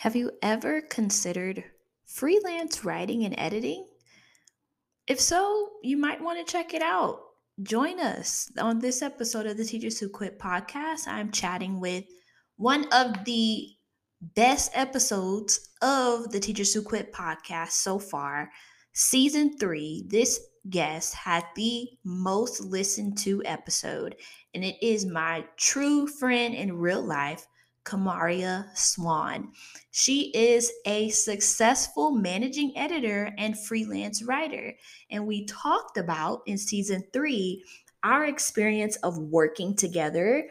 Have you ever considered freelance writing and editing? If so, you might want to check it out. Join us on this episode of the Teachers Who Quit podcast. I'm chatting with one of the best episodes of the Teachers Who Quit podcast so far. Season three, this guest had the most listened to episode, and it is my true friend in real life, Kamaria Swan. She is a successful managing editor and freelance writer. And we talked about in season three our experience of working together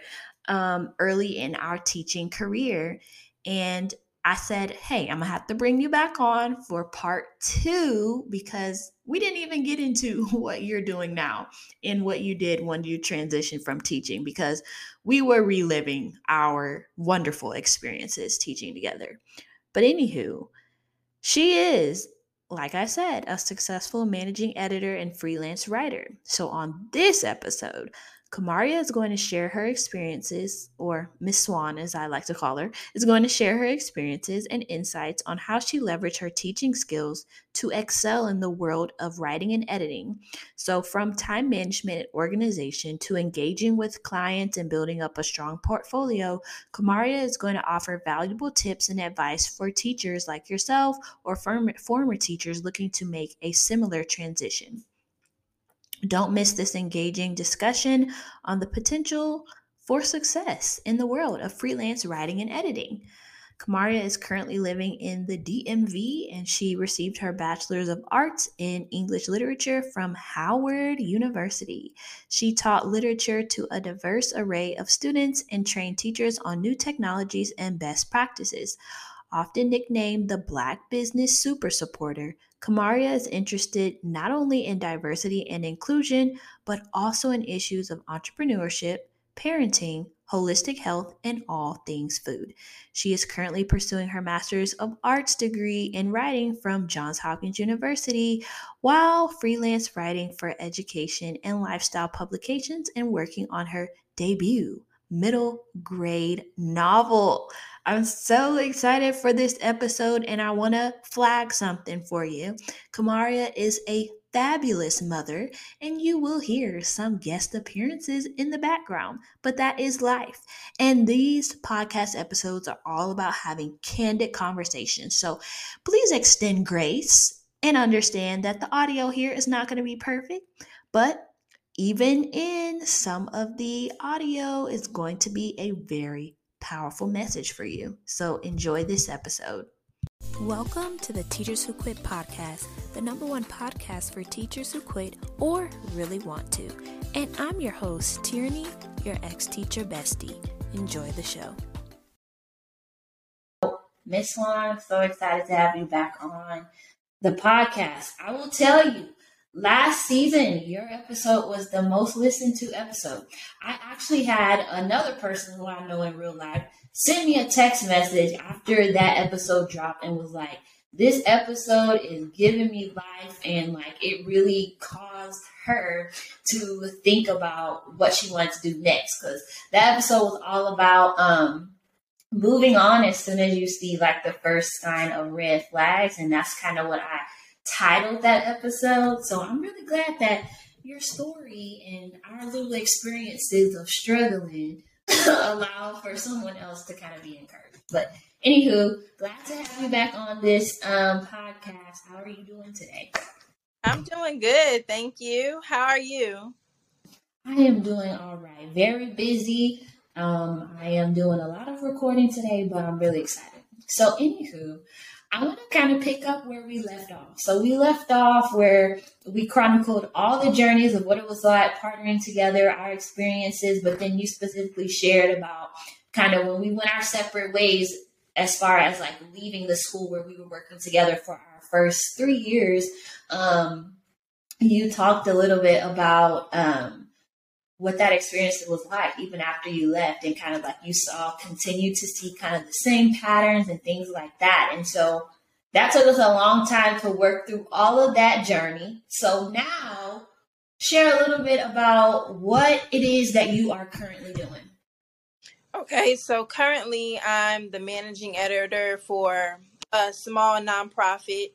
um, early in our teaching career. And I said, hey, I'm gonna have to bring you back on for part two because we didn't even get into what you're doing now and what you did when you transitioned from teaching because we were reliving our wonderful experiences teaching together. But anywho, she is, like I said, a successful managing editor and freelance writer. So on this episode, Kamaria is going to share her experiences, or Miss Swan, as I like to call her, is going to share her experiences and insights on how she leveraged her teaching skills to excel in the world of writing and editing. So, from time management and organization to engaging with clients and building up a strong portfolio, Kamaria is going to offer valuable tips and advice for teachers like yourself or former teachers looking to make a similar transition. Don't miss this engaging discussion on the potential for success in the world of freelance writing and editing. Kamaria is currently living in the DMV and she received her Bachelor's of Arts in English Literature from Howard University. She taught literature to a diverse array of students and trained teachers on new technologies and best practices. Often nicknamed the Black Business Super Supporter, Kamaria is interested not only in diversity and inclusion, but also in issues of entrepreneurship, parenting, holistic health, and all things food. She is currently pursuing her Master's of Arts degree in writing from Johns Hopkins University while freelance writing for education and lifestyle publications and working on her debut middle grade novel. I'm so excited for this episode and I want to flag something for you. Kamaria is a fabulous mother, and you will hear some guest appearances in the background, but that is life. And these podcast episodes are all about having candid conversations. So please extend grace and understand that the audio here is not going to be perfect, but even in some of the audio is going to be a very powerful message for you. So enjoy this episode. Welcome to the Teachers Who Quit podcast, the number one podcast for teachers who quit or really want to. And I'm your host, Tierney, your ex teacher bestie. Enjoy the show. Miss Swan, I'm so excited to have you back on the podcast. I will tell you, last season, your episode was the most listened to episode. I actually had another person who I know in real life send me a text message after that episode dropped and was like, this episode is giving me life and like it really caused her to think about what she wanted to do next because that episode was all about um moving on as soon as you see like the first sign of red flags and that's kind of what i titled that episode. So I'm really glad that your story and our little experiences of struggling allow for someone else to kind of be encouraged. But anywho, glad to have you back on this um, podcast. How are you doing today? I'm doing good, thank you. How are you? I am doing all right. Very busy. Um, I am doing a lot of recording today, but I'm really excited. So, anywho, I want to kind of pick up where we left off. So we left off where we chronicled all the journeys of what it was like partnering together, our experiences, but then you specifically shared about kind of when we went our separate ways as far as like leaving the school where we were working together for our first three years. Um, you talked a little bit about um, what that experience was like even after you left and kind of like you saw continue to see kind of the same patterns and things like that and so that took us a long time to work through all of that journey so now share a little bit about what it is that you are currently doing Okay, so currently I'm the managing editor for a small nonprofit.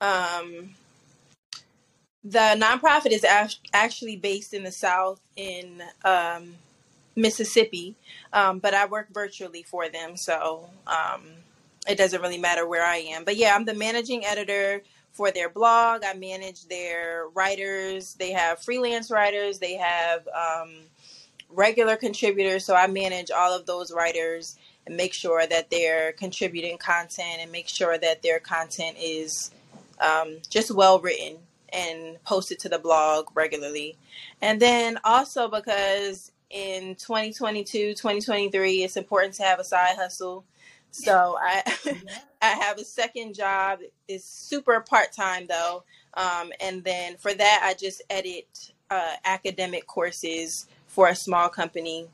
Um, the nonprofit is actually based in the South in um, Mississippi, um, but I work virtually for them, so um, it doesn't really matter where I am. But yeah, I'm the managing editor for their blog. I manage their writers. They have freelance writers. They have um, regular contributors. So I manage all of those writers and make sure that they're contributing content and make sure that their content is um, just well written and post it to the blog regularly. And then also because in 2022, 2023, it's important to have a side hustle. So I I have a second job. It's super part time though, um, and then for that I just edit uh, academic courses for a small company.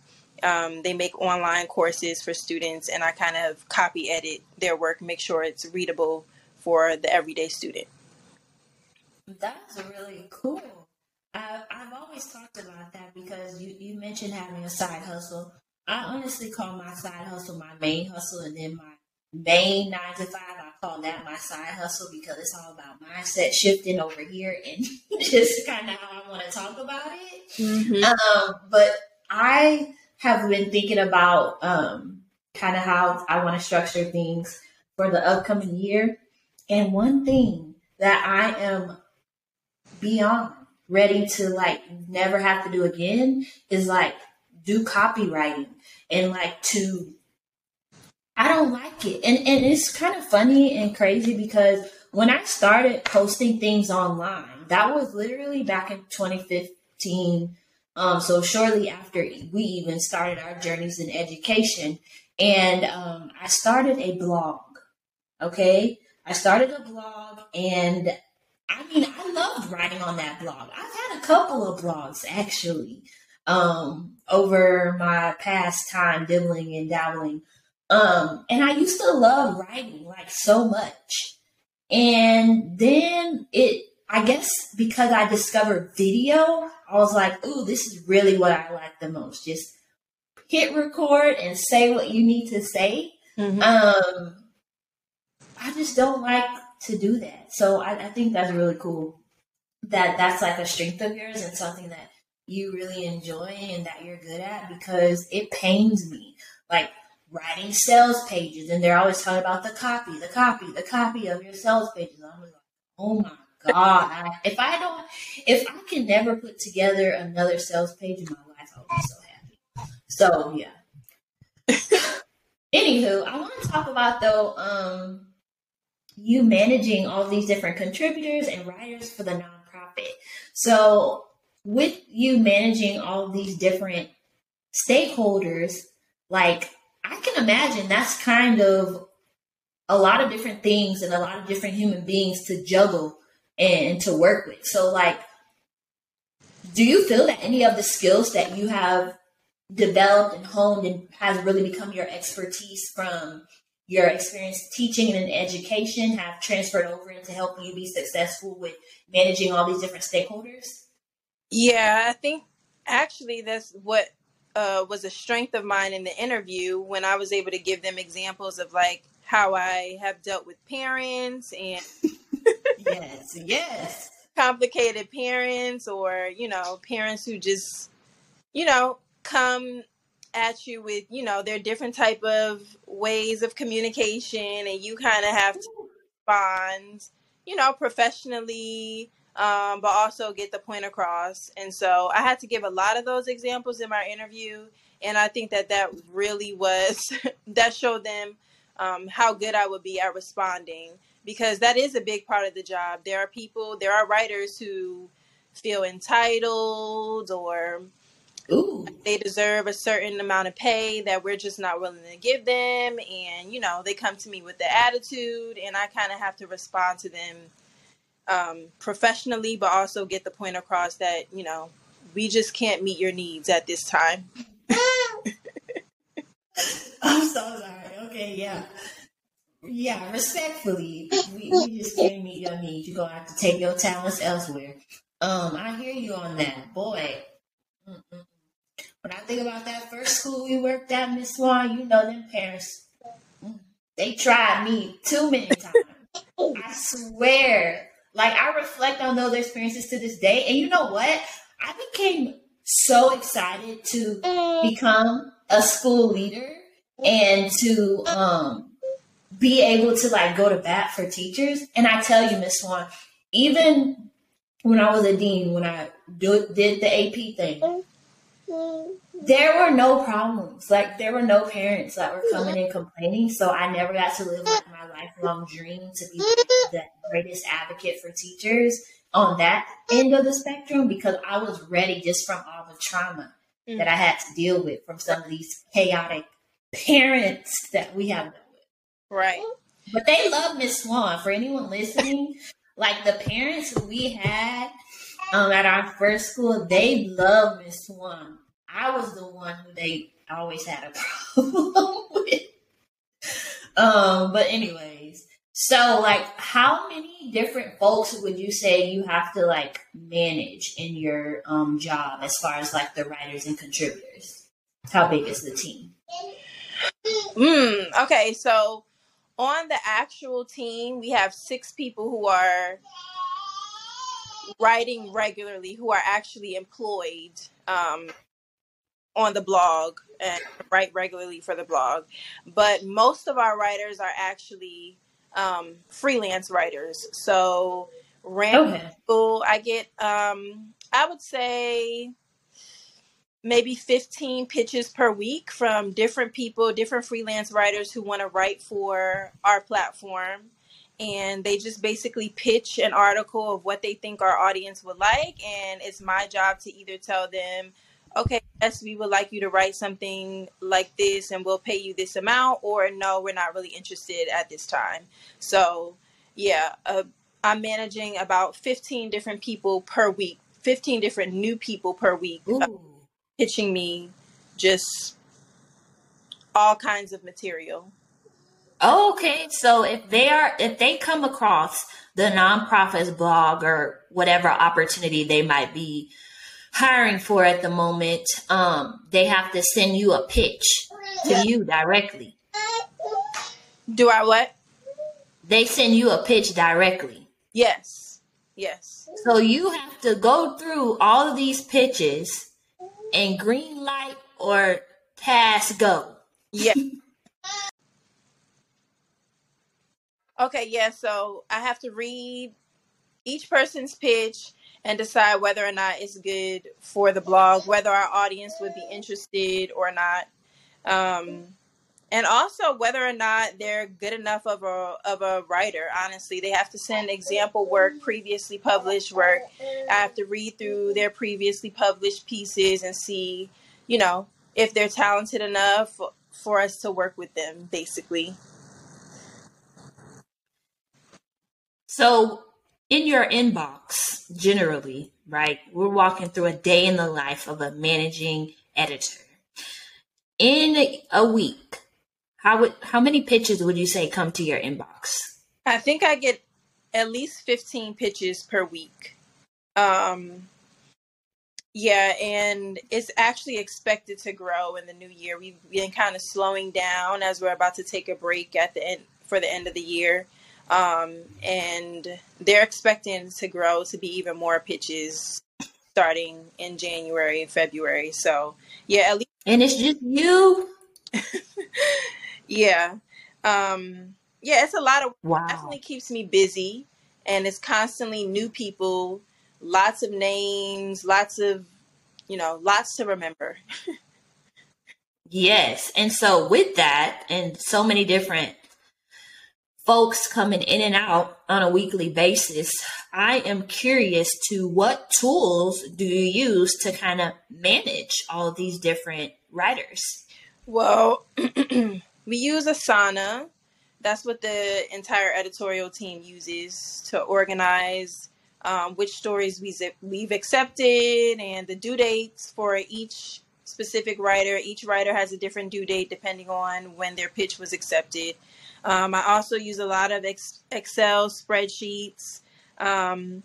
Um, they make online courses for students, and I kind of copy edit their work, make sure it's readable for the everyday student. That's really cool. I, I've always talked about that because you, you mentioned having a side hustle. I honestly call my side hustle my main hustle, and then my main nine to five, I call that my side hustle because it's all about mindset shifting over here and just kind of how I want to talk about it. Mm-hmm. Um, but I have been thinking about um, kind of how I want to structure things for the upcoming year. And one thing that I am beyond ready to like never have to do again is like do copywriting and like to I don't like it. And and it's kind of funny and crazy because when I started posting things online, that was literally back in 2015. Um, so shortly after we even started our journeys in education, and um, I started a blog. Okay, I started a blog, and I mean, I loved writing on that blog. I've had a couple of blogs actually um, over my past time dibbling and dabbling um, and I used to love writing like so much. And then it, I guess because I discovered video, I was like, ooh, this is really what I like the most. Just hit record and say what you need to say. Mm-hmm. Um, I just don't like to do that. So I, I think that's really cool that that's like a strength of yours and something that you really enjoy and that you're good at because it pains me. Like writing sales pages, and they're always talking about the copy, the copy, the copy of your sales pages. I'm like, oh my god! I, if I don't, if I can never put together another sales page in my life, I'll be so happy. So yeah. Anywho, I want to talk about though, um, you managing all these different contributors and writers for the nonprofit. So with you managing all these different stakeholders, like I can imagine that's kind of a lot of different things and a lot of different human beings to juggle and to work with. So, like, do you feel that any of the skills that you have developed and honed and has really become your expertise from your experience teaching and education have transferred over into helping you be successful with managing all these different stakeholders? Yeah, I think actually that's what uh, was a strength of mine in the interview when I was able to give them examples of like how I have dealt with parents and yes, yes, complicated parents or you know parents who just you know come at you with you know their different type of ways of communication and you kind of have to respond you know professionally um, but also get the point across. And so I had to give a lot of those examples in my interview. And I think that that really was, that showed them um, how good I would be at responding because that is a big part of the job. There are people, there are writers who feel entitled or Ooh. they deserve a certain amount of pay that we're just not willing to give them. And, you know, they come to me with the attitude, and I kind of have to respond to them um, professionally, but also get the point across that you know we just can't meet your needs at this time. I'm so sorry. Okay, yeah. Yeah, respectfully, we, we just can't meet your needs. You're gonna have to take your talents elsewhere. Um, I hear you on that, boy. Mm-mm. When I think about that first school we worked at, Miss Swan, you know them parents, mm. they tried me too many times. I swear. Like I reflect on those experiences to this day, and you know what? I became so excited to mm. become a school leader and to um, be able to like go to bat for teachers. And I tell you, Miss Swan, even when I was a dean, when I do, did the AP thing, mm. There were no problems. Like there were no parents that were coming and complaining. So I never got to live like my lifelong dream to be the greatest advocate for teachers on that end of the spectrum because I was ready just from all the trauma mm-hmm. that I had to deal with from some of these chaotic parents that we have dealt with. Right. But they love Miss Swan. For anyone listening, like the parents we had um, at our first school, they love Miss Swan. I was the one who they always had a problem with. Um, but anyways, so like how many different folks would you say you have to like manage in your um job as far as like the writers and contributors? How big is the team? Mm, okay, so on the actual team, we have six people who are writing regularly, who are actually employed um, on the blog and write regularly for the blog. But most of our writers are actually um, freelance writers. So random okay. people, I get, um, I would say maybe 15 pitches per week from different people, different freelance writers who want to write for our platform. And they just basically pitch an article of what they think our audience would like. And it's my job to either tell them, okay, yes, we would like you to write something like this and we'll pay you this amount, or no, we're not really interested at this time. So, yeah, uh, I'm managing about 15 different people per week, 15 different new people per week. Uh, pitching me just all kinds of material. Okay, so if they are if they come across the nonprofits blog or whatever opportunity they might be hiring for at the moment, um, they have to send you a pitch to you directly. Do I what? They send you a pitch directly. Yes. Yes. So you have to go through all of these pitches and green light or pass go. Yeah. okay, yeah, so I have to read each person's pitch and decide whether or not it's good for the blog, whether our audience would be interested or not. Um, and also whether or not they're good enough of a of a writer. Honestly they have to send example work previously published work. I have to read through their previously published pieces and see you know if they're talented enough for us to work with them basically. So in your inbox generally right we're walking through a day in the life of a managing editor in a week how would how many pitches would you say come to your inbox? I think I get at least 15 pitches per week. Um yeah, and it's actually expected to grow in the new year. We've been kind of slowing down as we're about to take a break at the end for the end of the year. Um, and they're expecting to grow to be even more pitches starting in January and February. So yeah, at least And it's just you. Yeah. Um, yeah, it's a lot of wow. definitely keeps me busy and it's constantly new people, lots of names, lots of you know, lots to remember. yes. And so with that and so many different folks coming in and out on a weekly basis, I am curious to what tools do you use to kind of manage all these different writers? Well, We use Asana. That's what the entire editorial team uses to organize um, which stories we we've accepted and the due dates for each specific writer. Each writer has a different due date depending on when their pitch was accepted. Um, I also use a lot of Excel spreadsheets um,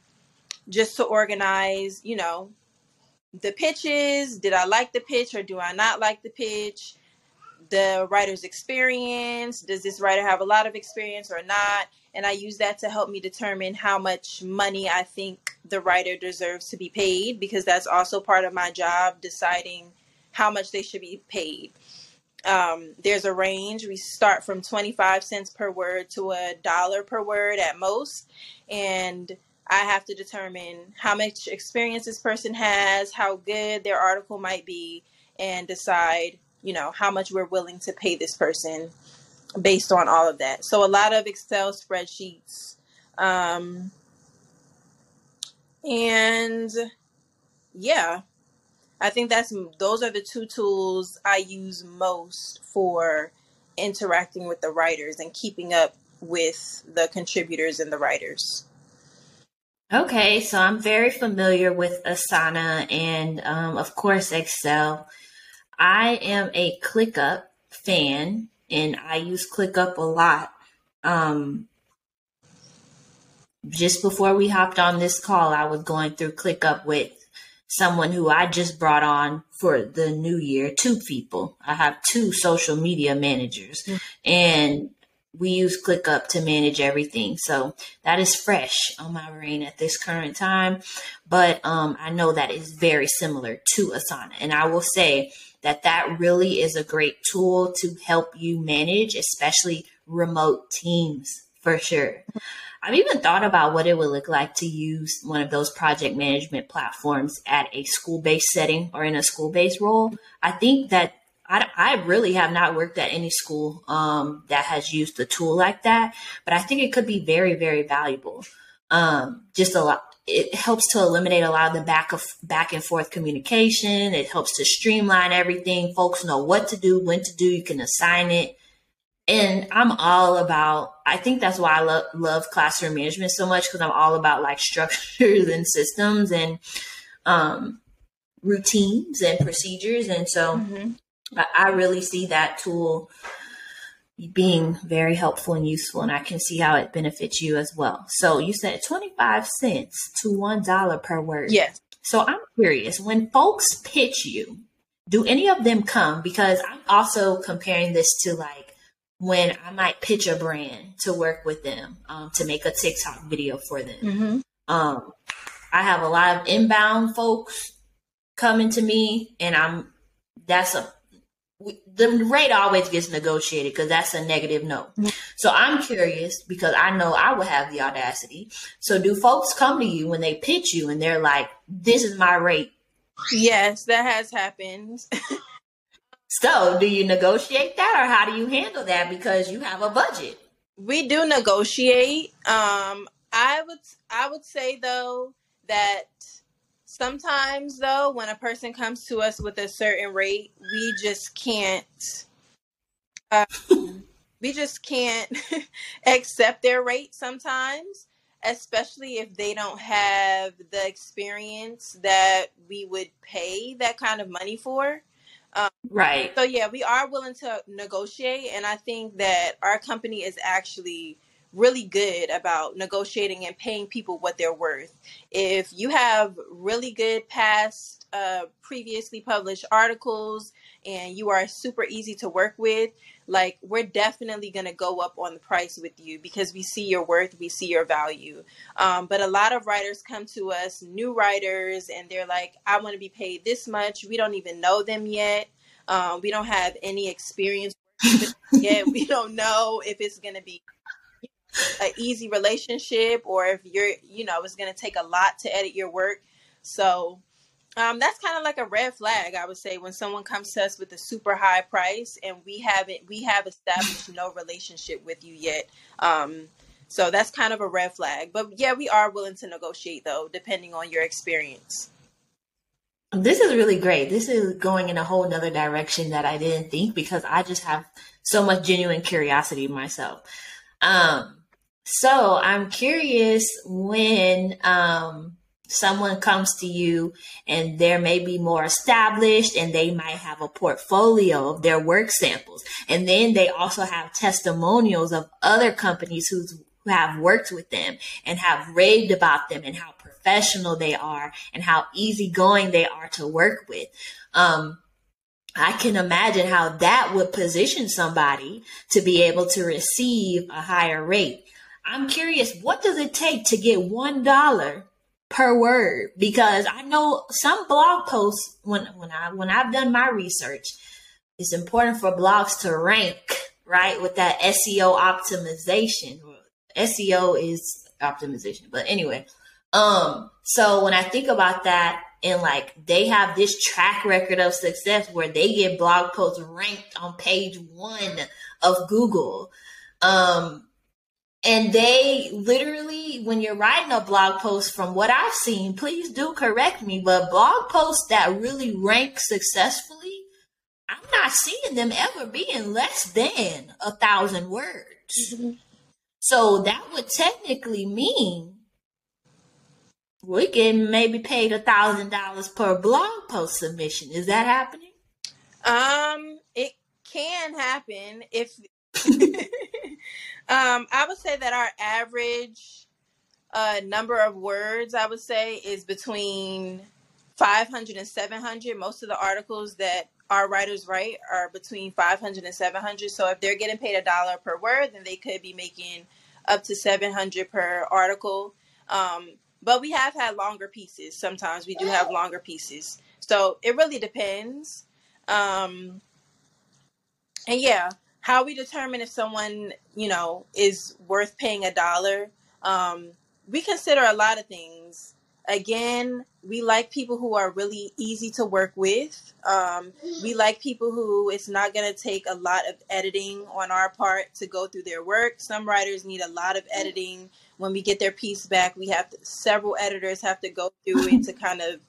just to organize, you know, the pitches. Did I like the pitch or do I not like the pitch? The writer's experience. Does this writer have a lot of experience or not? And I use that to help me determine how much money I think the writer deserves to be paid because that's also part of my job deciding how much they should be paid. Um, there's a range. We start from 25 cents per word to a dollar per word at most. And I have to determine how much experience this person has, how good their article might be, and decide, you know, how much we're willing to pay this person based on all of that. So a lot of Excel spreadsheets. Um, and yeah, I think that's those are the two tools I use most for interacting with the writers and keeping up with the contributors and the writers. Okay, so I'm very familiar with Asana and, um, of course, Excel. I am a ClickUp fan and I use ClickUp a lot. Um, just before we hopped on this call, I was going through ClickUp with someone who I just brought on for the new year, two people. I have two social media managers mm-hmm. and we use ClickUp to manage everything. So that is fresh on my brain at this current time. But um, I know that is very similar to Asana. And I will say that that really is a great tool to help you manage, especially remote teams for sure. I've even thought about what it would look like to use one of those project management platforms at a school based setting or in a school based role. I think that I, I really have not worked at any school um, that has used a tool like that, but I think it could be very, very valuable. Um, just a lot. It helps to eliminate a lot of the back of back and forth communication. It helps to streamline everything. Folks know what to do, when to do. You can assign it and I'm all about, I think that's why I lo- love classroom management so much because I'm all about like structures and systems and um, routines and procedures. And so mm-hmm. I, I really see that tool being very helpful and useful, and I can see how it benefits you as well. So you said 25 cents to $1 per word. Yes. So I'm curious when folks pitch you, do any of them come? Because I'm also comparing this to like when I might pitch a brand to work with them um, to make a TikTok video for them. Mm-hmm. Um, I have a lot of inbound folks coming to me, and I'm that's a the rate always gets negotiated because that's a negative no. Mm-hmm. So I'm curious because I know I would have the audacity. So do folks come to you when they pitch you and they're like, "This is my rate"? Yes, that has happened. So, do you negotiate that or how do you handle that because you have a budget? We do negotiate. Um, I would I would say though that sometimes though when a person comes to us with a certain rate, we just can't um, we just can't accept their rate sometimes, especially if they don't have the experience that we would pay that kind of money for. Um, right. So yeah, we are willing to negotiate, and I think that our company is actually really good about negotiating and paying people what they're worth. If you have really good past uh, previously published articles and you are super easy to work with, like we're definitely going to go up on the price with you because we see your worth, we see your value. Um, but a lot of writers come to us, new writers, and they're like, I want to be paid this much. We don't even know them yet. Um, we don't have any experience yet. We don't know if it's going to be an easy relationship or if you're, you know, it's going to take a lot to edit your work. So um, that's kind of like a red flag, I would say, when someone comes to us with a super high price and we haven't, we have established no relationship with you yet. Um, so that's kind of a red flag. But yeah, we are willing to negotiate though, depending on your experience. This is really great. This is going in a whole nother direction that I didn't think because I just have so much genuine curiosity myself. Um, so I'm curious when um, someone comes to you and they're maybe more established and they might have a portfolio of their work samples. And then they also have testimonials of other companies who's, who have worked with them and have raved about them and how professional they are and how easygoing they are to work with. Um, I can imagine how that would position somebody to be able to receive a higher rate. I'm curious, what does it take to get one dollar per word? Because I know some blog posts when when I when I've done my research, it's important for blogs to rank, right? With that SEO optimization. SEO is optimization. But anyway, um, so when I think about that, and like they have this track record of success where they get blog posts ranked on page one of Google. Um, and they literally, when you're writing a blog post, from what I've seen, please do correct me, but blog posts that really rank successfully, I'm not seeing them ever being less than a thousand words. Mm-hmm. So that would technically mean we can maybe paid a thousand dollars per blog post submission. Is that happening? Um, it can happen if. um, I would say that our average uh, number of words, I would say, is between 500 and 700. Most of the articles that our writers write are between 500 and 700. So if they're getting paid a dollar per word, then they could be making up to 700 per article. Um, but we have had longer pieces. Sometimes we do have longer pieces. So it really depends. Um, and yeah, how we determine if someone, you know, is worth paying a dollar. Um, we consider a lot of things again, we like people who are really easy to work with. Um, we like people who it's not going to take a lot of editing on our part to go through their work. Some writers need a lot of editing. When we get their piece back, we have to, several editors have to go through it to kind of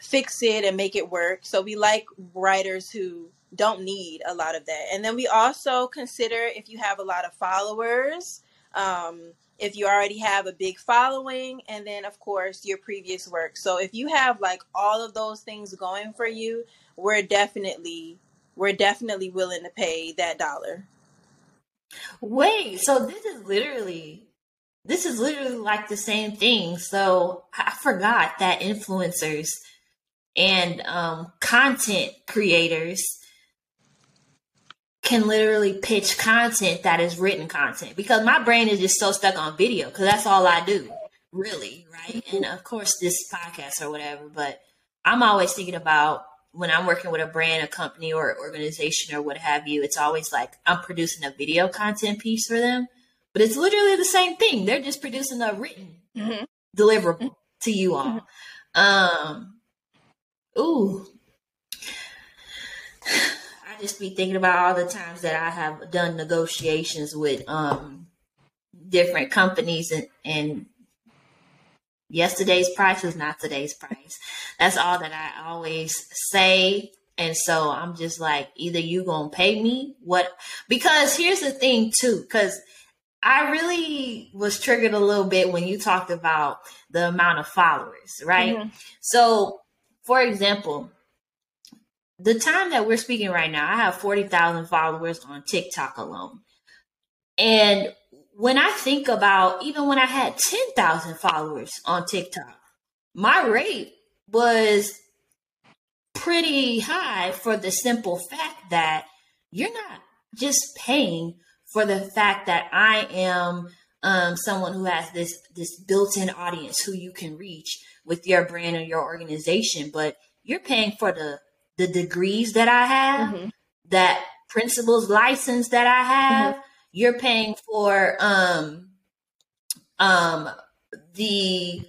fix it and make it work. So we like writers who don't need a lot of that. And then we also consider if you have a lot of followers. Um, if you already have a big following and then of course your previous work so if you have like all of those things going for you we're definitely we're definitely willing to pay that dollar wait so this is literally this is literally like the same thing so i forgot that influencers and um, content creators can literally pitch content that is written content because my brain is just so stuck on video because that's all I do, really, right? And of course, this podcast or whatever, but I'm always thinking about when I'm working with a brand, a company, or organization or what have you. It's always like I'm producing a video content piece for them, but it's literally the same thing. They're just producing a written mm-hmm. deliverable to you all. Mm-hmm. Um, ooh. Just be thinking about all the times that I have done negotiations with um different companies and, and yesterday's price is not today's price. That's all that I always say. And so I'm just like, either you gonna pay me what because here's the thing too, because I really was triggered a little bit when you talked about the amount of followers, right? Mm-hmm. So for example, the time that we're speaking right now, I have 40,000 followers on TikTok alone. And when I think about even when I had 10,000 followers on TikTok, my rate was pretty high for the simple fact that you're not just paying for the fact that I am um, someone who has this this built-in audience who you can reach with your brand or your organization, but you're paying for the the degrees that I have, mm-hmm. that principal's license that I have, mm-hmm. you're paying for um um the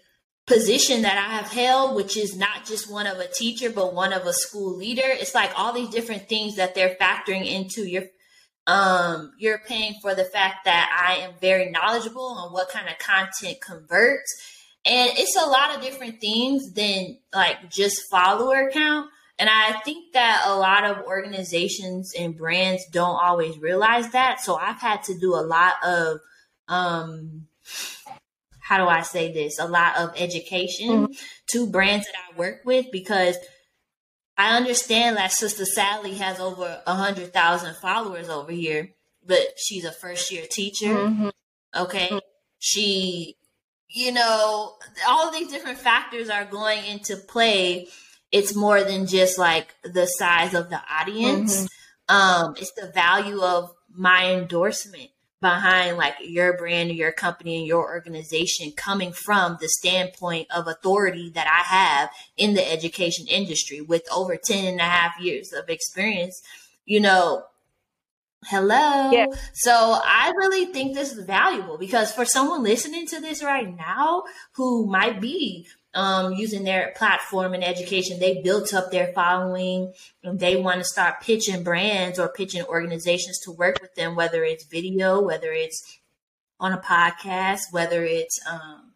position that I have held, which is not just one of a teacher, but one of a school leader. It's like all these different things that they're factoring into your um you're paying for the fact that I am very knowledgeable on what kind of content converts. And it's a lot of different things than like just follower count. And I think that a lot of organizations and brands don't always realize that. So I've had to do a lot of, um, how do I say this? A lot of education mm-hmm. to brands that I work with because I understand that Sister Sally has over a hundred thousand followers over here, but she's a first year teacher. Mm-hmm. Okay. Mm-hmm. She you know, all these different factors are going into play. It's more than just like the size of the audience. Mm-hmm. Um, it's the value of my endorsement behind like your brand your company and your organization coming from the standpoint of authority that I have in the education industry with over 10 and a half years of experience, you know, hello. Yeah. So I really think this is valuable because for someone listening to this right now who might be um, using their platform in education, they built up their following and they want to start pitching brands or pitching organizations to work with them, whether it's video, whether it's on a podcast, whether it's um,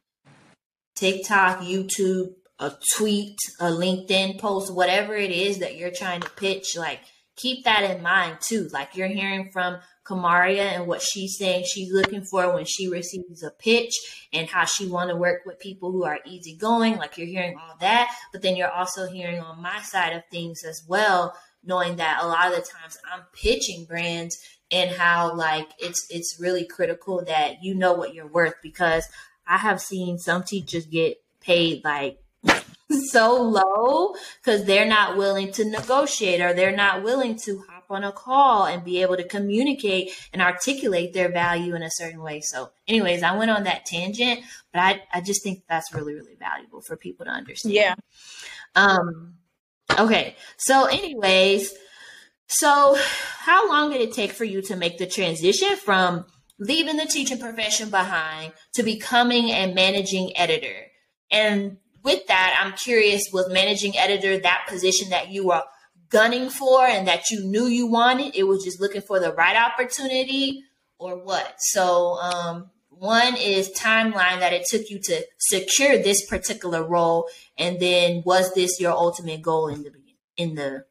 TikTok, YouTube, a tweet, a LinkedIn post, whatever it is that you're trying to pitch, like keep that in mind too. Like you're hearing from Kamaria and what she's saying she's looking for when she receives a pitch and how she want to work with people who are easygoing. Like you're hearing all that, but then you're also hearing on my side of things as well, knowing that a lot of the times I'm pitching brands and how like it's it's really critical that you know what you're worth because I have seen some teachers get paid like so low because they're not willing to negotiate or they're not willing to hop on a call and be able to communicate and articulate their value in a certain way. So, anyways, I went on that tangent, but I, I just think that's really, really valuable for people to understand. Yeah. Um, okay. So, anyways, so how long did it take for you to make the transition from leaving the teaching profession behind to becoming a managing editor? And with that, I'm curious, was managing editor that position that you were gunning for and that you knew you wanted? It was just looking for the right opportunity or what? So, um, one is timeline that it took you to secure this particular role, and then was this your ultimate goal in the in the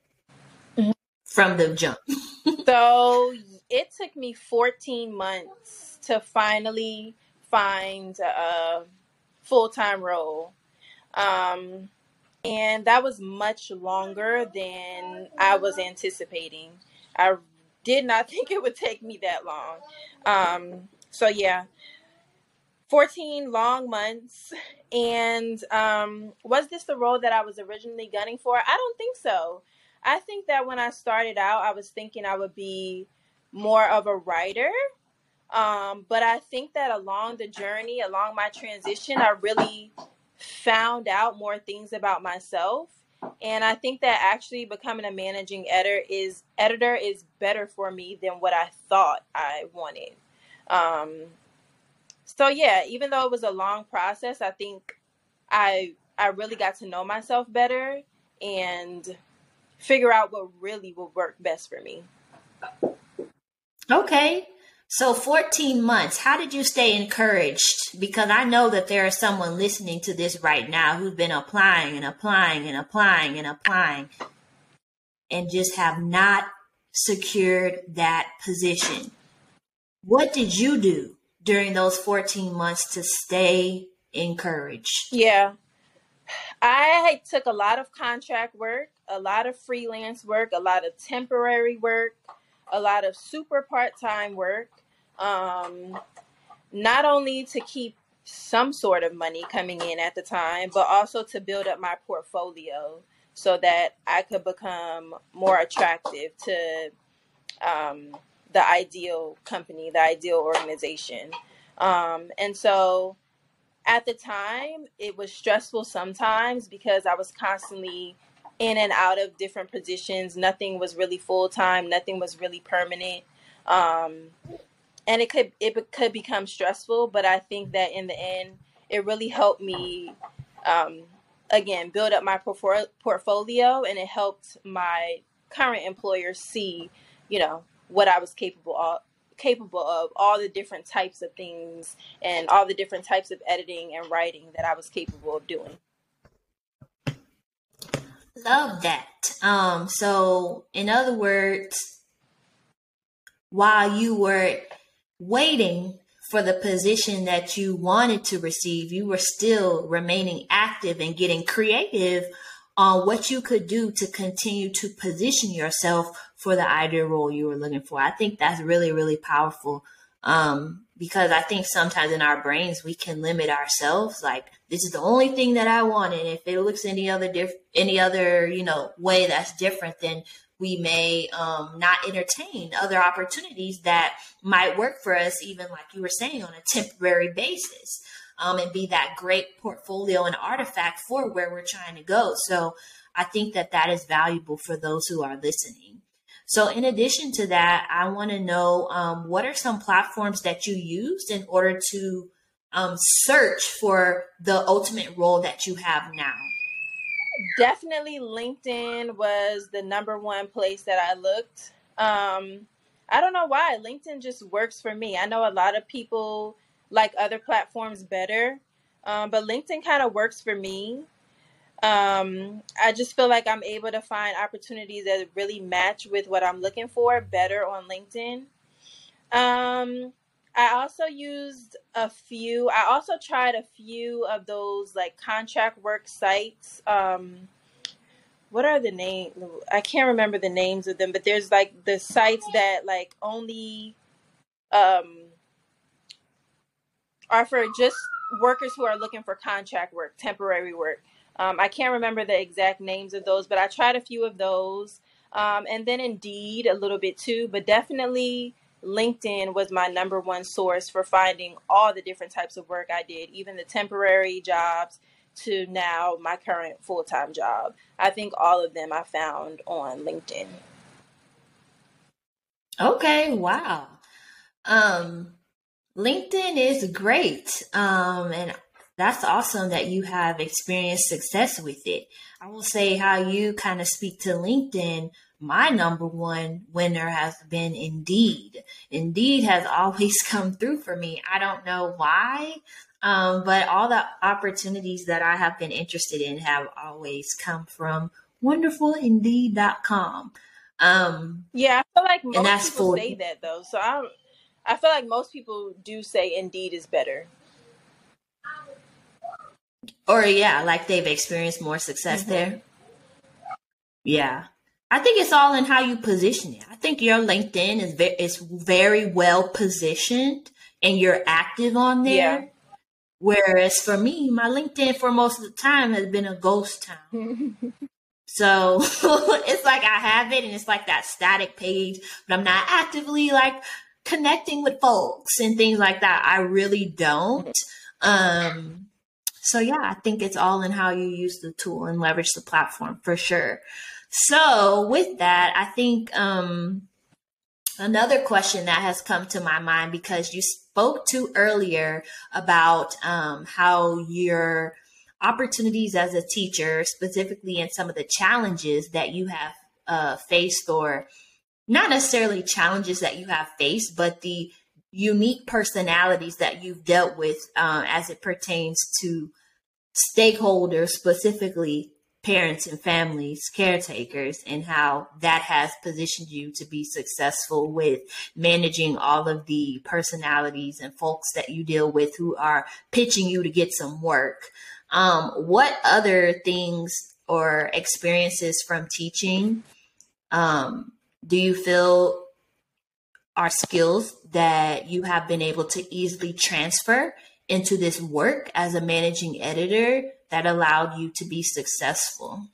mm-hmm. from the jump? so it took me 14 months to finally find a full time role. Um, and that was much longer than I was anticipating. I did not think it would take me that long. Um, so yeah, 14 long months. And um, was this the role that I was originally gunning for? I don't think so. I think that when I started out, I was thinking I would be more of a writer. Um, but I think that along the journey, along my transition, I really found out more things about myself. And i think that actually becoming a managing editor is editor is better for me than what i thought i wanted. Um, so yeah even though it was a long process i think i i really got to know myself better and figure out what really will work best for me. Okay so 14 months, how did you stay encouraged? Because I know that there is someone listening to this right now who's been applying and applying and applying and applying and just have not secured that position. What did you do during those 14 months to stay encouraged? Yeah. I took a lot of contract work, a lot of freelance work, a lot of temporary work, a lot of super part time work um, not only to keep some sort of money coming in at the time, but also to build up my portfolio so that I could become more attractive to um, the ideal company, the ideal organization. Um, and so at the time, it was stressful sometimes because I was constantly in and out of different positions. Nothing was really full time, nothing was really permanent. Um, and it could it could become stressful but i think that in the end it really helped me um, again build up my portfolio and it helped my current employer see you know what i was capable of capable of all the different types of things and all the different types of editing and writing that i was capable of doing love that um so in other words while you were waiting for the position that you wanted to receive, you were still remaining active and getting creative on what you could do to continue to position yourself for the ideal role you were looking for. I think that's really, really powerful Um, because I think sometimes in our brains we can limit ourselves. Like this is the only thing that I want, and if it looks any other diff- any other you know way that's different, then we may um, not entertain other opportunities that might work for us, even like you were saying, on a temporary basis, um, and be that great portfolio and artifact for where we're trying to go. So I think that that is valuable for those who are listening. So, in addition to that, I want to know um, what are some platforms that you used in order to um, search for the ultimate role that you have now? Definitely LinkedIn was the number one place that I looked. Um, I don't know why. LinkedIn just works for me. I know a lot of people like other platforms better, um, but LinkedIn kind of works for me. Um, I just feel like I'm able to find opportunities that really match with what I'm looking for better on LinkedIn. Um, I also used a few. I also tried a few of those like contract work sites. Um, what are the name? I can't remember the names of them, but there's like the sites that like only um are for just workers who are looking for contract work, temporary work. Um, I can't remember the exact names of those, but I tried a few of those. Um, and then Indeed a little bit too, but definitely LinkedIn was my number one source for finding all the different types of work I did, even the temporary jobs to now my current full time job. I think all of them I found on LinkedIn. Okay, wow. Um, LinkedIn is great. Um, and that's awesome that you have experienced success with it. I will say how you kind of speak to LinkedIn. My number one winner has been Indeed. Indeed has always come through for me. I don't know why, um, but all the opportunities that I have been interested in have always come from wonderfulindeed.com. Um, yeah, I feel like most people say that though. So I, I feel like most people do say Indeed is better. Or yeah, like they've experienced more success mm-hmm. there. Yeah. I think it's all in how you position it. I think your LinkedIn is very, is very well positioned and you're active on there. Yeah. Whereas for me, my LinkedIn for most of the time has been a ghost town. so it's like I have it and it's like that static page, but I'm not actively like connecting with folks and things like that. I really don't. Um, so yeah, I think it's all in how you use the tool and leverage the platform for sure. So with that, I think um, another question that has come to my mind because you spoke to earlier about um, how your opportunities as a teacher, specifically in some of the challenges that you have uh, faced, or not necessarily challenges that you have faced, but the unique personalities that you've dealt with uh, as it pertains to stakeholders, specifically parents and families, caretakers, and how that has positioned you to be successful with managing all of the personalities and folks that you deal with who are pitching you to get some work. Um, what other things or experiences from teaching um, do you feel are skills that you have been able to easily transfer into this work as a managing editor that allowed you to be successful?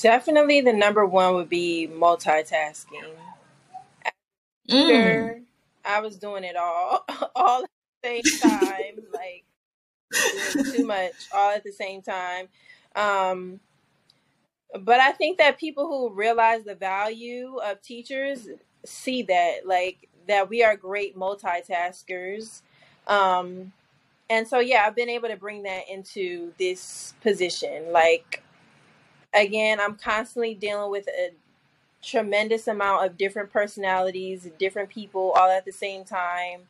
Definitely the number one would be multitasking. Mm. I was doing it all all at the same time, like too much all at the same time. Um, but I think that people who realize the value of teachers see that, like that we are great multitaskers. Um, and so yeah i've been able to bring that into this position. Like again i'm constantly dealing with a tremendous amount of different personalities different people all at the same time.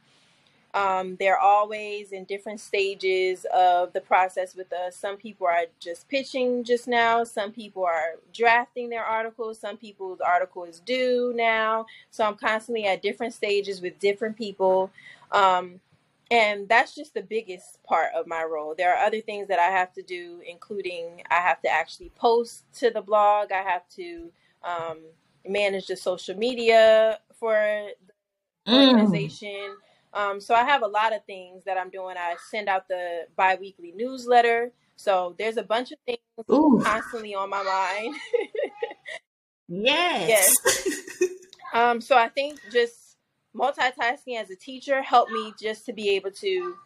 Um, they're always in different stages of the process with us. Some people are just pitching just now. Some people are drafting their articles. Some people's article is due now. So i'm constantly at different stages with different people. Um, and that's just the biggest part of my role. There are other things that I have to do, including I have to actually post to the blog. I have to um, manage the social media for the mm. organization. Um, so I have a lot of things that I'm doing. I send out the biweekly newsletter. So there's a bunch of things Ooh. constantly on my mind. yes. Yes. um, so I think just multitasking as a teacher helped me just to be able to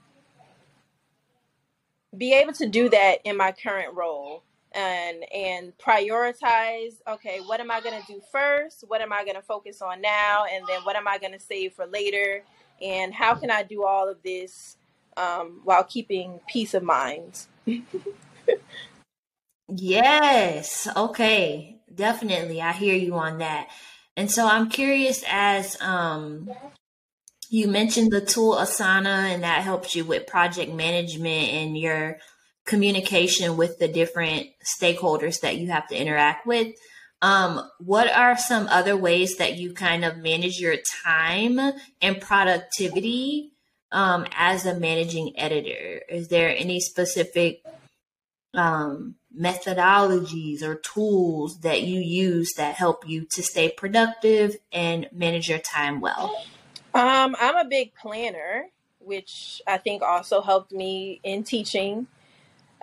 be able to do that in my current role and and prioritize okay what am i going to do first? What am i going to focus on now? And then what am i going to save for later? And how can i do all of this um, while keeping peace of mind? Yes. Okay. Definitely. I hear you on that and so i'm curious as um, you mentioned the tool asana and that helps you with project management and your communication with the different stakeholders that you have to interact with. Um, what are some other ways that you kind of manage your time and productivity um, as a managing editor? Is there any specific um, methodologies or tools that you use that help you to stay productive and manage your time well? Um, I'm a big planner, which I think also helped me in teaching.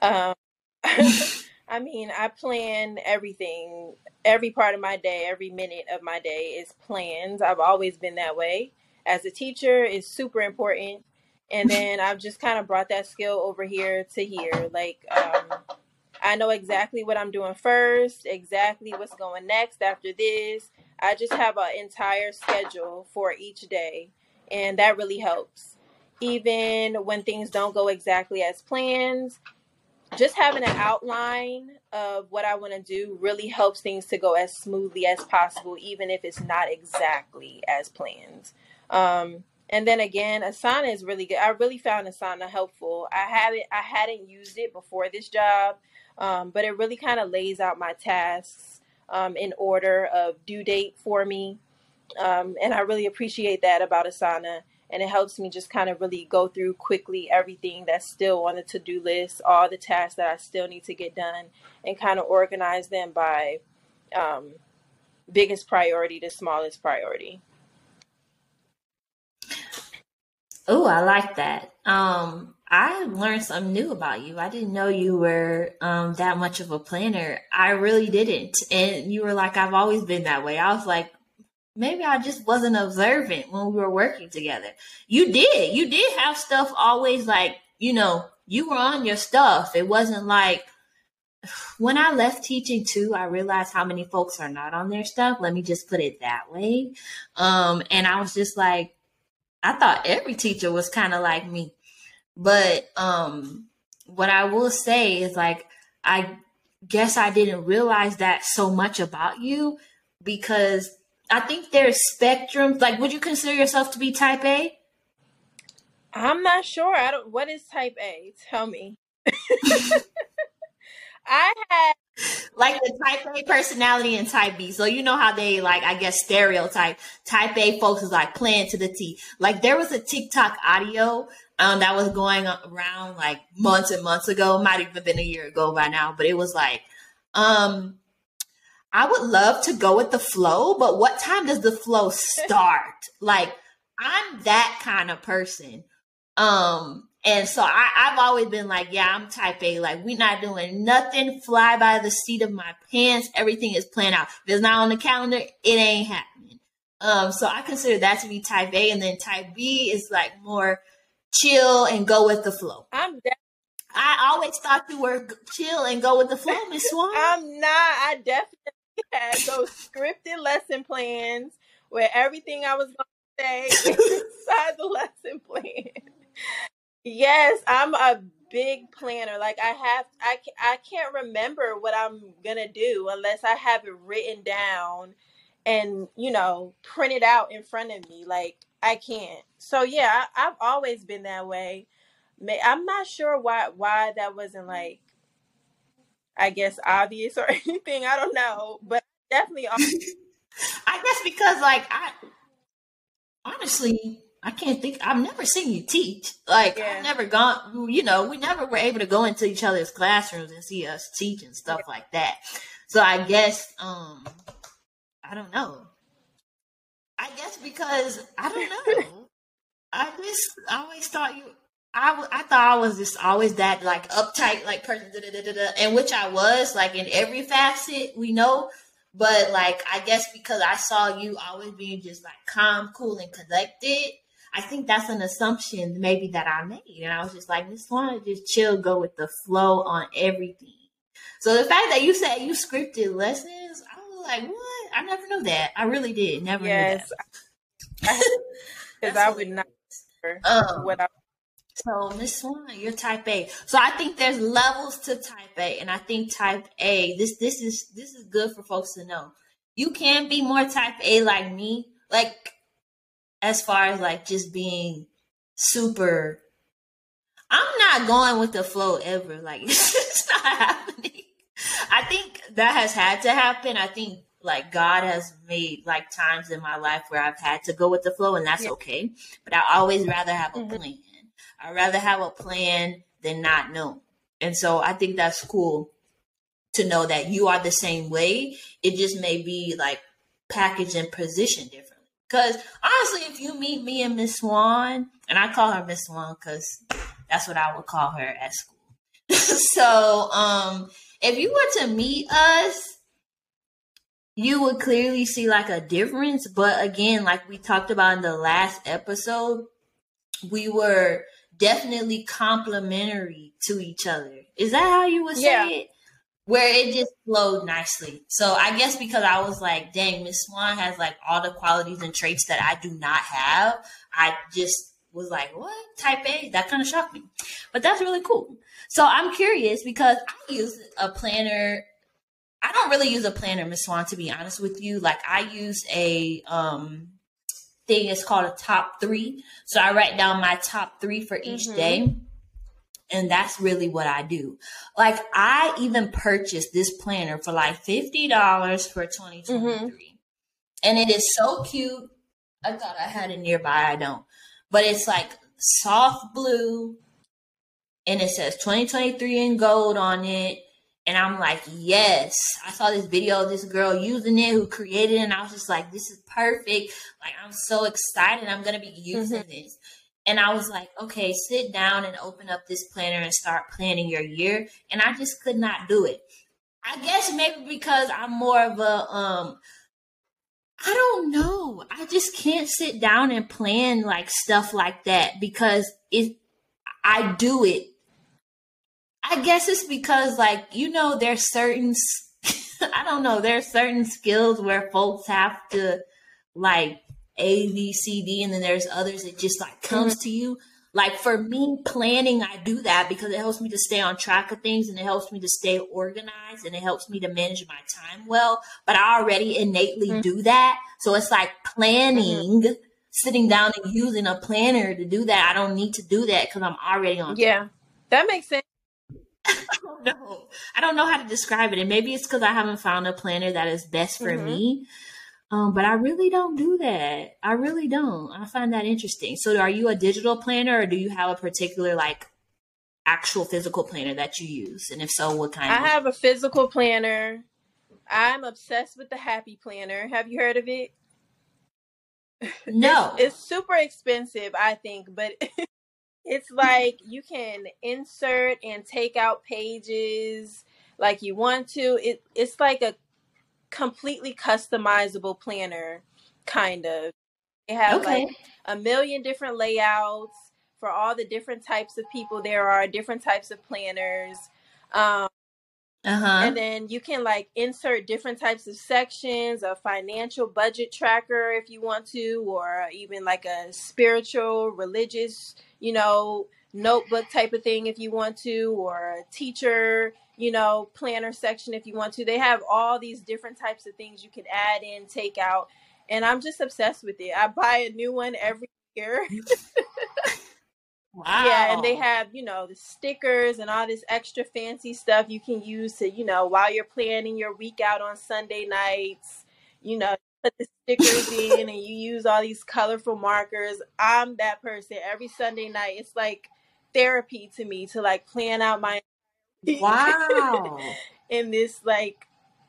Um, I mean, I plan everything, every part of my day, every minute of my day is planned. I've always been that way. As a teacher, is super important. And then I've just kind of brought that skill over here to here. Like, um, I know exactly what I'm doing first, exactly what's going next after this. I just have an entire schedule for each day, and that really helps. Even when things don't go exactly as planned, just having an outline of what I want to do really helps things to go as smoothly as possible, even if it's not exactly as planned. Um, and then again, Asana is really good. I really found Asana helpful. I haven't I hadn't used it before this job, um, but it really kind of lays out my tasks um, in order of due date for me, um, and I really appreciate that about Asana and it helps me just kind of really go through quickly everything that's still on the to-do list all the tasks that i still need to get done and kind of organize them by um, biggest priority to smallest priority oh i like that um, i learned something new about you i didn't know you were um, that much of a planner i really didn't and you were like i've always been that way i was like maybe I just wasn't observant when we were working together. You did. You did have stuff always like, you know, you were on your stuff. It wasn't like when I left teaching too, I realized how many folks are not on their stuff. Let me just put it that way. Um, and I was just like, I thought every teacher was kind of like me. But um, what I will say is like, I guess I didn't realize that so much about you because I think there's spectrums. Like, would you consider yourself to be type A? I'm not sure. I don't. What is type A? Tell me. I had like the type A personality and type B. So you know how they like, I guess, stereotype. Type A folks is like playing to the T. Like there was a TikTok audio um, that was going around like months and months ago. Might even been a year ago by now, but it was like, um, I would love to go with the flow, but what time does the flow start? like I'm that kind of person. Um, and so I, I've always been like, yeah, I'm type A. Like we're not doing nothing fly by the seat of my pants. Everything is planned out. If it's not on the calendar, it ain't happening. Um, so I consider that to be type A, and then type B is like more chill and go with the flow. I'm I always thought you were chill and go with the flow, Miss Swan. I'm not. I definitely had those scripted lesson plans where everything I was going to say inside the lesson plan. Yes, I'm a big planner. Like I have, I I can't remember what I'm gonna do unless I have it written down and you know printed out in front of me. Like I can't. So yeah, I, I've always been that way. I'm not sure why why that wasn't like I guess obvious or anything. I don't know, but definitely. I guess because like I honestly I can't think. I've never seen you teach. Like yeah. I've never gone. You know, we never were able to go into each other's classrooms and see us teach and stuff yeah. like that. So I guess um I don't know. I guess because I don't know. I just I always thought you. I, I thought I was just always that like uptight like person, da, da, da, and which I was like in every facet we know. But like I guess because I saw you always being just like calm, cool, and collected, I think that's an assumption maybe that I made, and I was just like, just want to just chill, go with the flow on everything. So the fact that you said you scripted lessons, I was like, what? I never knew that. I really did. Never yes. knew that. Because I would not um, what I so Miss Swan, you're type A. So I think there's levels to type A, and I think type A. This this is this is good for folks to know. You can be more type A like me, like as far as like just being super. I'm not going with the flow ever. Like it's not happening. I think that has had to happen. I think like God has made like times in my life where I've had to go with the flow, and that's yeah. okay. But I always rather have a mm-hmm. plan. I'd rather have a plan than not know. And so I think that's cool to know that you are the same way. It just may be like packaged and positioned differently. Because honestly, if you meet me and Miss Swan, and I call her Miss Swan because that's what I would call her at school. so um, if you were to meet us, you would clearly see like a difference. But again, like we talked about in the last episode, we were definitely complementary to each other. Is that how you would say yeah. it? Where it just flowed nicely. So I guess because I was like, dang, Miss Swan has like all the qualities and traits that I do not have. I just was like, what? Type A? That kind of shocked me. But that's really cool. So I'm curious because I use a planner. I don't really use a planner, Miss Swan, to be honest with you. Like I use a um thing it's called a top three. So I write down my top three for each mm-hmm. day. And that's really what I do. Like I even purchased this planner for like $50 for 2023. Mm-hmm. And it is so cute. I thought I had it nearby. I don't. But it's like soft blue and it says 2023 in gold on it. And I'm like, yes. I saw this video of this girl using it who created it, and I was just like, this is perfect. Like, I'm so excited. I'm going to be using mm-hmm. this. And I was like, okay, sit down and open up this planner and start planning your year. And I just could not do it. I guess maybe because I'm more of a, um, I don't know. I just can't sit down and plan like stuff like that because it, I do it I guess it's because, like, you know, there's certain, I don't know, there's certain skills where folks have to, like, A, B, C, D, and then there's others that just, like, comes mm-hmm. to you. Like, for me, planning, I do that because it helps me to stay on track of things and it helps me to stay organized and it helps me to manage my time well. But I already innately mm-hmm. do that. So it's like planning. Mm-hmm. Sitting down and using a planner to do that, I don't need to do that because I'm already on. Yeah, that makes sense I don't know. I don't know how to describe it. And maybe it's because I haven't found a planner that is best for mm-hmm. me. Um, but I really don't do that. I really don't. I find that interesting. So are you a digital planner or do you have a particular like actual physical planner that you use? And if so, what kind? I have a physical planner. I'm obsessed with the Happy Planner. Have you heard of it? No. it's, it's super expensive, I think, but it's like you can insert and take out pages like you want to. It it's like a completely customizable planner, kind of. They have okay. like a million different layouts for all the different types of people there are, different types of planners. Um, uh-huh. And then you can like insert different types of sections, a financial budget tracker if you want to, or even like a spiritual, religious, you know, notebook type of thing if you want to, or a teacher, you know, planner section if you want to. They have all these different types of things you can add in, take out. And I'm just obsessed with it. I buy a new one every year. Wow. Yeah, and they have, you know, the stickers and all this extra fancy stuff you can use to, you know, while you're planning your week out on Sunday nights, you know, put the stickers in and you use all these colorful markers. I'm that person. Every Sunday night, it's like therapy to me to like plan out my Wow. in this like,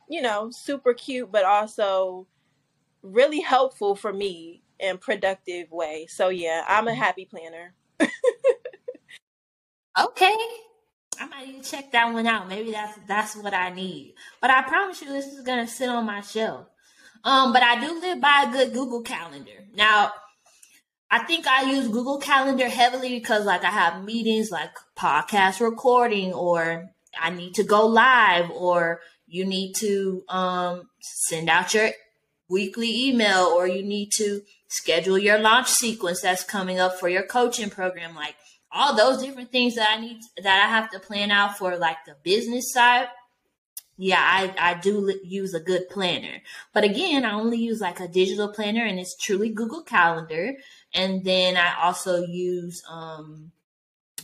you know, super cute but also really helpful for me and productive way. So yeah, I'm a happy planner. okay. I might need to check that one out. Maybe that's that's what I need. But I promise you this is gonna sit on my shelf. Um, but I do live by a good Google Calendar. Now, I think I use Google Calendar heavily because like I have meetings like podcast recording or I need to go live or you need to um, send out your weekly email or you need to schedule your launch sequence that's coming up for your coaching program like all those different things that I need that I have to plan out for like the business side yeah, I, I do use a good planner. But again, I only use like a digital planner and it's truly Google Calendar. And then I also use um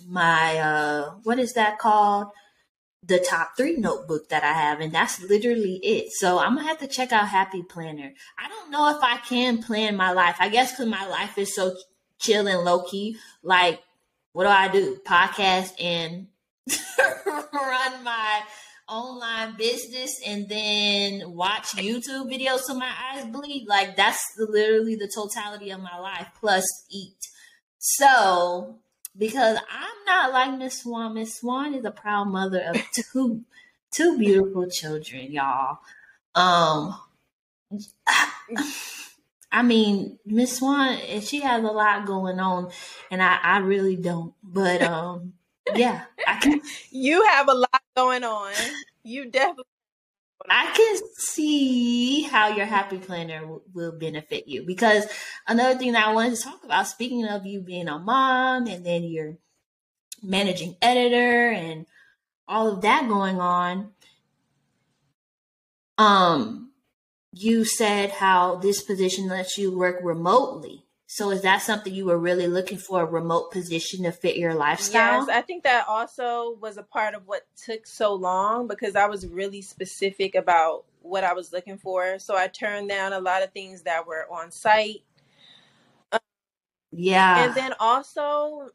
my uh what is that called? The top three notebook that I have, and that's literally it. So I'm gonna have to check out Happy Planner. I don't know if I can plan my life. I guess because my life is so chill and low key. Like, what do I do? Podcast and run my online business and then watch YouTube videos so my eyes bleed. Like that's literally the totality of my life plus eat. So because I'm not like Miss Swan. Miss Swan is a proud mother of two two beautiful children, y'all. Um I mean, Miss Swan, and she has a lot going on, and I, I really don't. But um, yeah, I can. you have a lot going on. You definitely. I can see how your happy planner w- will benefit you because another thing that I wanted to talk about, speaking of you being a mom and then you're managing editor and all of that going on, um, you said how this position lets you work remotely. So is that something you were really looking for a remote position to fit your lifestyle? Yes, I think that also was a part of what took so long because I was really specific about what I was looking for. So I turned down a lot of things that were on site. Yeah. And then also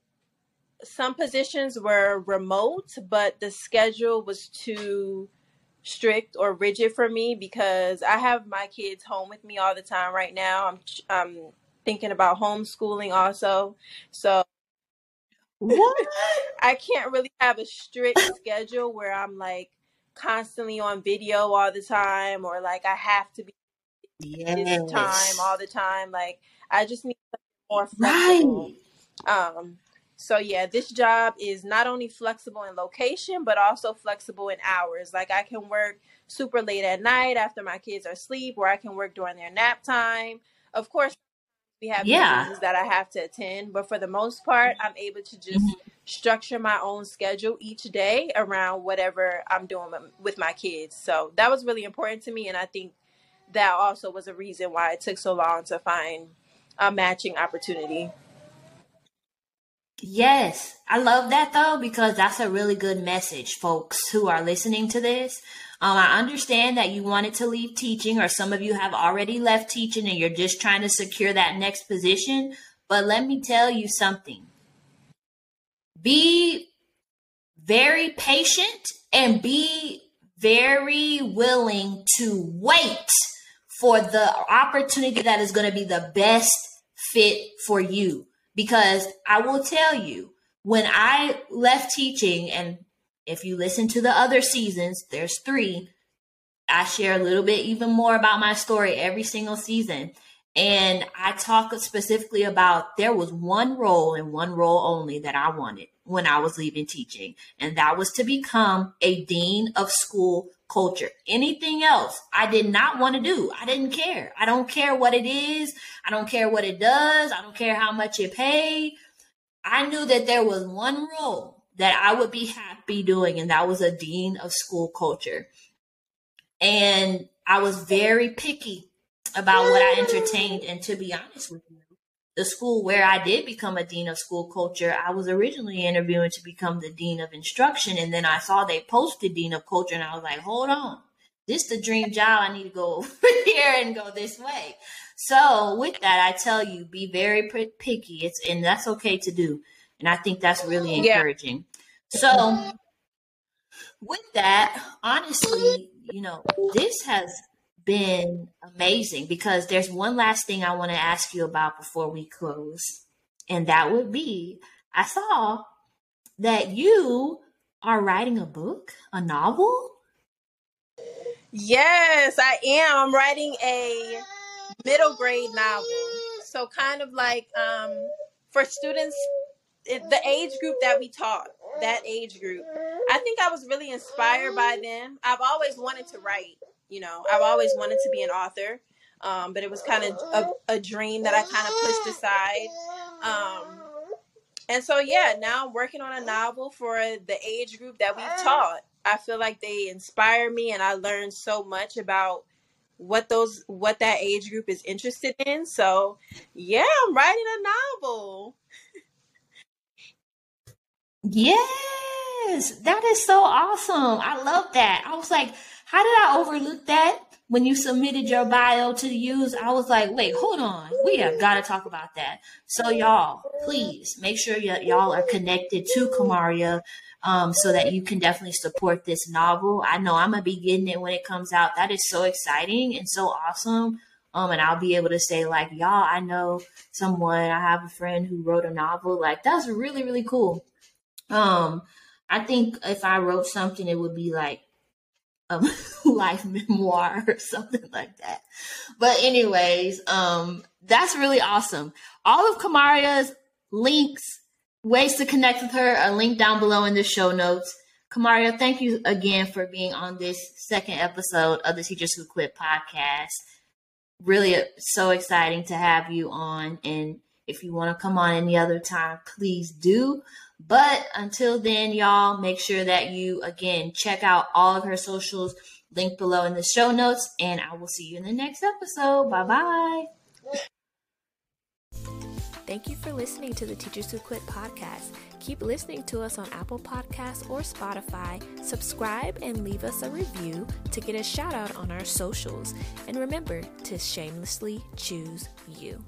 some positions were remote, but the schedule was too strict or rigid for me because I have my kids home with me all the time right now. I'm I'm thinking about homeschooling also. So What? I can't really have a strict schedule where I'm like constantly on video all the time or like I have to be this time all the time. Like I just need more Right. flexible. Um so yeah, this job is not only flexible in location but also flexible in hours. Like I can work super late at night after my kids are asleep or I can work during their nap time. Of course, we have Yeah. meetings that I have to attend, but for the most part, I'm able to just Mhm. structure my own schedule each day around whatever I'm doing with my kids. So that was really important to me, and I think that also was a reason why it took so long to find a matching opportunity. Yes, I love that though because that's a really good message, folks who are listening to this. Um, I understand that you wanted to leave teaching, or some of you have already left teaching and you're just trying to secure that next position. But let me tell you something be very patient and be very willing to wait for the opportunity that is going to be the best fit for you. Because I will tell you, when I left teaching, and if you listen to the other seasons, there's three, I share a little bit even more about my story every single season. And I talk specifically about there was one role and one role only that I wanted when I was leaving teaching, and that was to become a dean of school culture. Anything else I did not want to do. I didn't care. I don't care what it is. I don't care what it does. I don't care how much it paid. I knew that there was one role that I would be happy doing, and that was a dean of school culture. And I was very picky about what I entertained. And to be honest with you, the school where I did become a dean of school culture, I was originally interviewing to become the dean of instruction. And then I saw they posted dean of culture, and I was like, hold on, this the dream job. I need to go over here and go this way. So with that, I tell you, be very picky. It's and that's okay to do. And I think that's really Yeah. encouraging. So with that, honestly, you know, this has been amazing because there's one last thing I want to ask you about before we close. And that would be I saw that you are writing a book, a novel. Yes, I am. I'm writing a middle grade novel. So kind of like um for students the age group that we taught, that age group. I think I was really inspired by them. I've always wanted to write, you know. I've always wanted to be an author. Um, but it was kind of a, a dream that I kind of pushed aside. Um, and so yeah, now I'm working on a novel for the age group that we taught. I feel like they inspire me and I learned so much about what those what that age group is interested in. So yeah, I'm writing a novel. Yes, that is so awesome. I love that. I was like, how did I overlook that? when you submitted your bio to use, I was like, wait, hold on. We have got to talk about that. So, y'all, please make sure y- y'all are connected to Kamaria um, so that you can definitely support this novel. I know I'm going to be getting it when it comes out. That is so exciting and so awesome. Um, and I'll be able to say, like, y'all, I know someone, I have a friend who wrote a novel. Like, that's really, really cool. Um, I think if I wrote something, it would be like a life memoir or something like that. But anyways, um, that's really awesome. All of Kamaria's links, ways to connect with her are linked down below in the show notes. Kamaria, thank you again for being on this second episode of the Teachers Who Quit podcast. Really so exciting to have you on. And if you want to come on any other time, please do. But until then, y'all, make sure that you again check out all of her socials linked below in the show notes, and I will see you in the next episode. Bye bye. Thank you for listening to the Teachers Who Quit podcast. Keep listening to us on Apple Podcasts or Spotify. Subscribe and leave us a review to get a shout out on our socials. And remember to shamelessly choose you.